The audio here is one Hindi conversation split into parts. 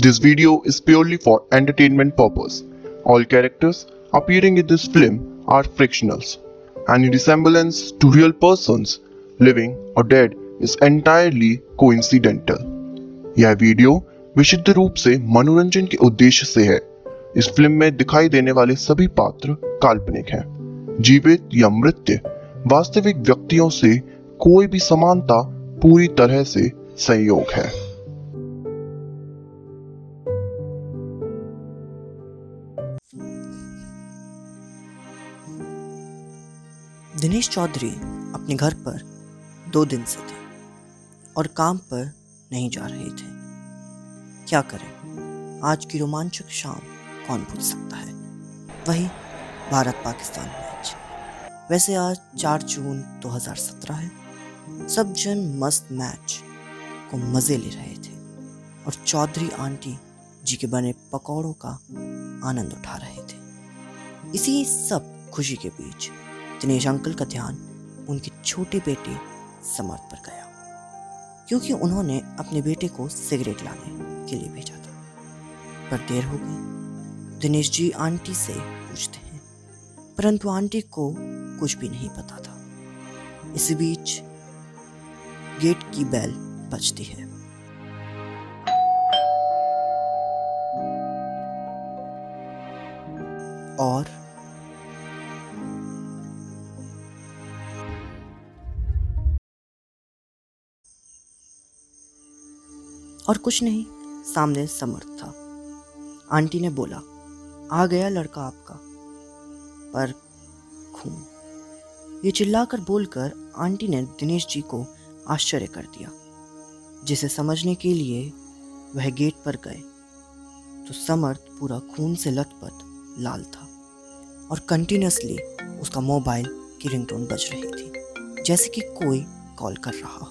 This video is purely for entertainment purpose. All characters appearing in this film are fictionals. Any resemblance to real persons, living or dead, is entirely coincidental. यह वीडियो विशुद्ध रूप से मनोरंजन के उद्देश्य से है इस फ़िल्म में दिखाई देने वाले सभी पात्र काल्पनिक हैं जीवित या मृत्य वास्तविक व्यक्तियों से कोई भी समानता पूरी तरह से संयोग है दिनेश चौधरी अपने घर पर दो दिन से थे और काम पर नहीं जा रहे थे। क्या करें? आज की रोमांचक शाम कौन भूल सकता है? वही भारत पाकिस्तान मैच। वैसे आज चार जून 2017 है। सब जन मस्त मैच को मज़े ले रहे थे और चौधरी आंटी जी के बने पकौड़ों का आनंद उठा रहे थे। इसी सब खुशी के बीच दिनेश अंकल का ध्यान उनके छोटे बेटे समर्थ पर गया, क्योंकि उन्होंने अपने बेटे को सिगरेट लाने के लिए भेजा था। पर देर हो गई। दिनेश जी आंटी से पूछते हैं, परंतु आंटी को कुछ भी नहीं पता था। इसी बीच गेट की बेल बजती है। और और कुछ नहीं, सामने समर्थ था। आंटी ने बोला, आ गया लड़का आपका। पर खून। ये चिल्लाकर बोलकर आंटी ने दिनेश जी को आश्चर्य कर दिया, जिसे समझने के लिए वह गेट पर गए। तो समर्थ पूरा खून से लथपथ, लाल था और कंटिन्यूसली उसका मोबाइल की रिंगटोन बज रही थी, जैसे कि कोई कॉल कर रहा हो।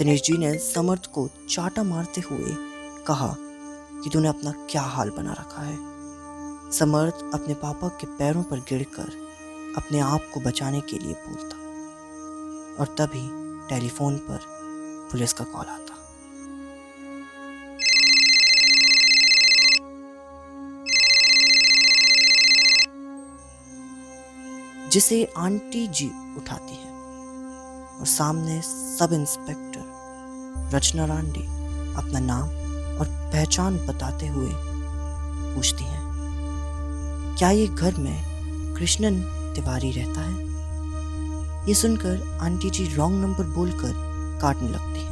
दिनेश जी ने समर्थ को चाटा मारते हुए कहा कि तूने अपना क्या हाल बना रखा है? समर्थ अपने पापा के पैरों पर गिरकर अपने आप को बचाने के लिए बोलता और तभी टेलीफोन पर पुलिस का कॉल आता। जिसे आंटी जी उठाती है और सामने सब इंस्पेक्टर रचना रांडे अपना नाम और पहचान बताते हुए पूछती हैं, क्या ये घर में कृष्णन तिवारी रहता है? ये सुनकर आंटी जी रॉन्ग नंबर बोलकर काटने लगती हैं।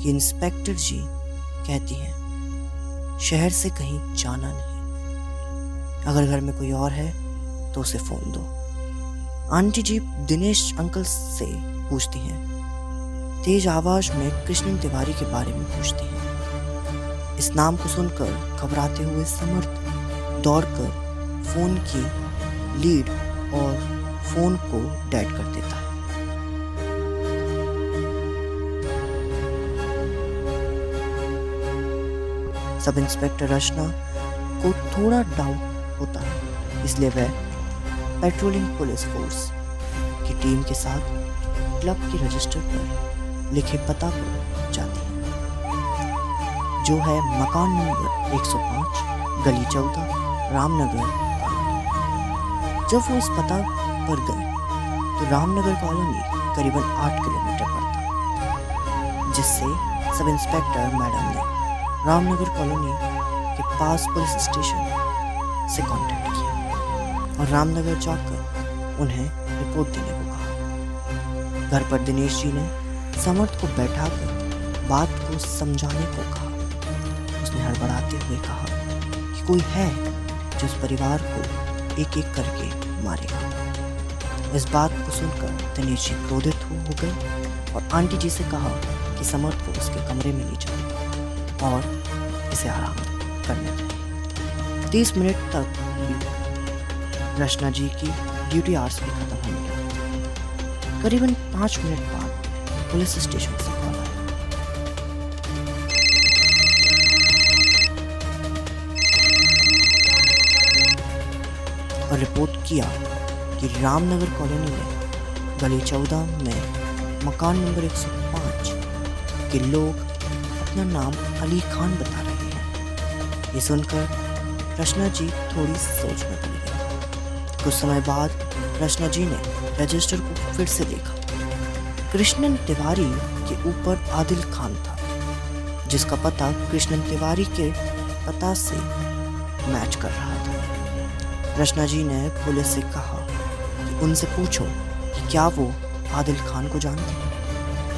कि इंस्पेक्टर जी कहती हैं, शहर से कहीं जाना नहीं। अगर घर में कोई और है तो उसे फ़ोन दो। आंटी जी दिनेश अंकल से पूछती हैं तेज आवाज़ में कृष्ण तिवारी के बारे में पूछते हैं। इस नाम को सुनकर घबराते हुए समर्थ दौड़कर फ़ोन की लीड और फ़ोन को डेड कर देता है। सब इंस्पेक्टर रचना को थोड़ा डाउट होता है, इसलिए वह पेट्रोलिंग पुलिस फोर्स की टीम के साथ क्लब के रजिस्टर पर लिखे पता पर जाती है। जो है मकान नंबर 105 गली 14 रामनगर। जब वो इस पता पर गए तो रामनगर कॉलोनी करीबन आठ किलोमीटर पड़ता जिससे सब इंस्पेक्टर मैडम ने रामनगर कॉलोनी के पास पुलिस स्टेशन से कांटेक्ट किया और रामनगर जाकर उन्हें रिपोर्ट देने को कहा। घर पर दिनेश जी ने समर्थ को बैठाकर बात को समझाने को कहा। उसने हड़बड़ाते हुए कहा कि कोई है जो उस परिवार को एक एक करके मारेगा। इस बात को सुनकर दिनेश जी क्रोधित हो, गए और आंटी जी से कहा कि समर्थ को उसके कमरे में ले जाओ और इसे आराम करने दें। तीस मिनट तक रचना जी की ड्यूटी आवर्स भी खत्म होने लगी। करीबन पाँच मिनट बाद पुलिस स्टेशन से कॉल आया। और रिपोर्ट किया कि रामनगर कॉलोनी में गली चौदह में मकान नंबर 105 के लोग अपना नाम अली खान बता रहे हैं। ये सुनकर रचना जी थोड़ी सोच में पड़। गई कुछ समय बाद रचना जी ने रजिस्टर को फिर से देखा। कृष्णन तिवारी के ऊपर आदिल खान था, जिसका पता कृष्णन तिवारी के पता से मैच कर रहा था। रचना जी ने पुलिस से कहा कि उनसे पूछो कि क्या वो आदिल खान को जानते हैं?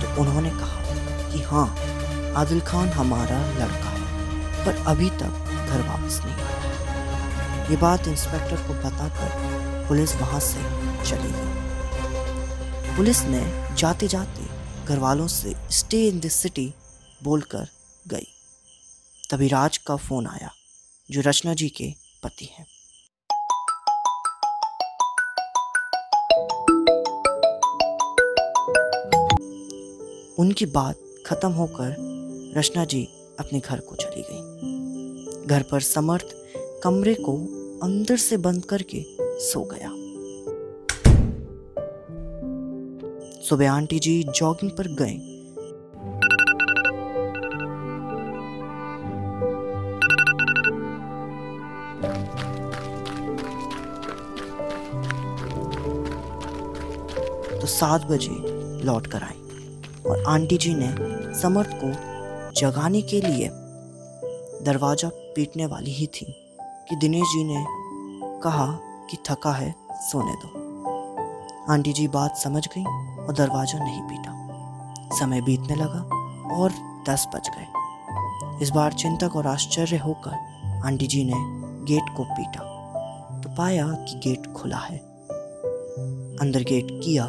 तो उन्होंने कहा कि हाँ आदिल खान हमारा लड़का है, पर अभी तक घर वापस नहीं आया। ये बात इंस्पेक्टर को बताकर पुलिस वहाँ से चली गई। पुलिस ने जाते जाते घर वालों से स्टे इन दिस सिटी बोलकर गई। तभी राज का फ़ोन आया, जो रचना जी के पति हैं। उनकी बात खत्म होकर रचना जी अपने घर को चली गई। घर पर समर्थ कमरे को अंदर से बंद करके सो गया। सुबह आंटी जी जॉगिंग पर गए। तो सात बजे लौट कर आई और आंटी जी ने समर्थ को जगाने के लिए दरवाज़ा पीटने वाली ही थी कि दिनेश जी ने कहा कि थका है, सोने दो। आंटी जी बात समझ गई और दरवाज़ा नहीं पीटा। समय बीतने लगा और दस बज गए। इस बार चिंतक और आश्चर्य होकर आंटी जी ने गेट को पीटा। तो पाया कि गेट खुला है। अंदर गेट किया।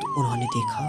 तो उन्होंने देखा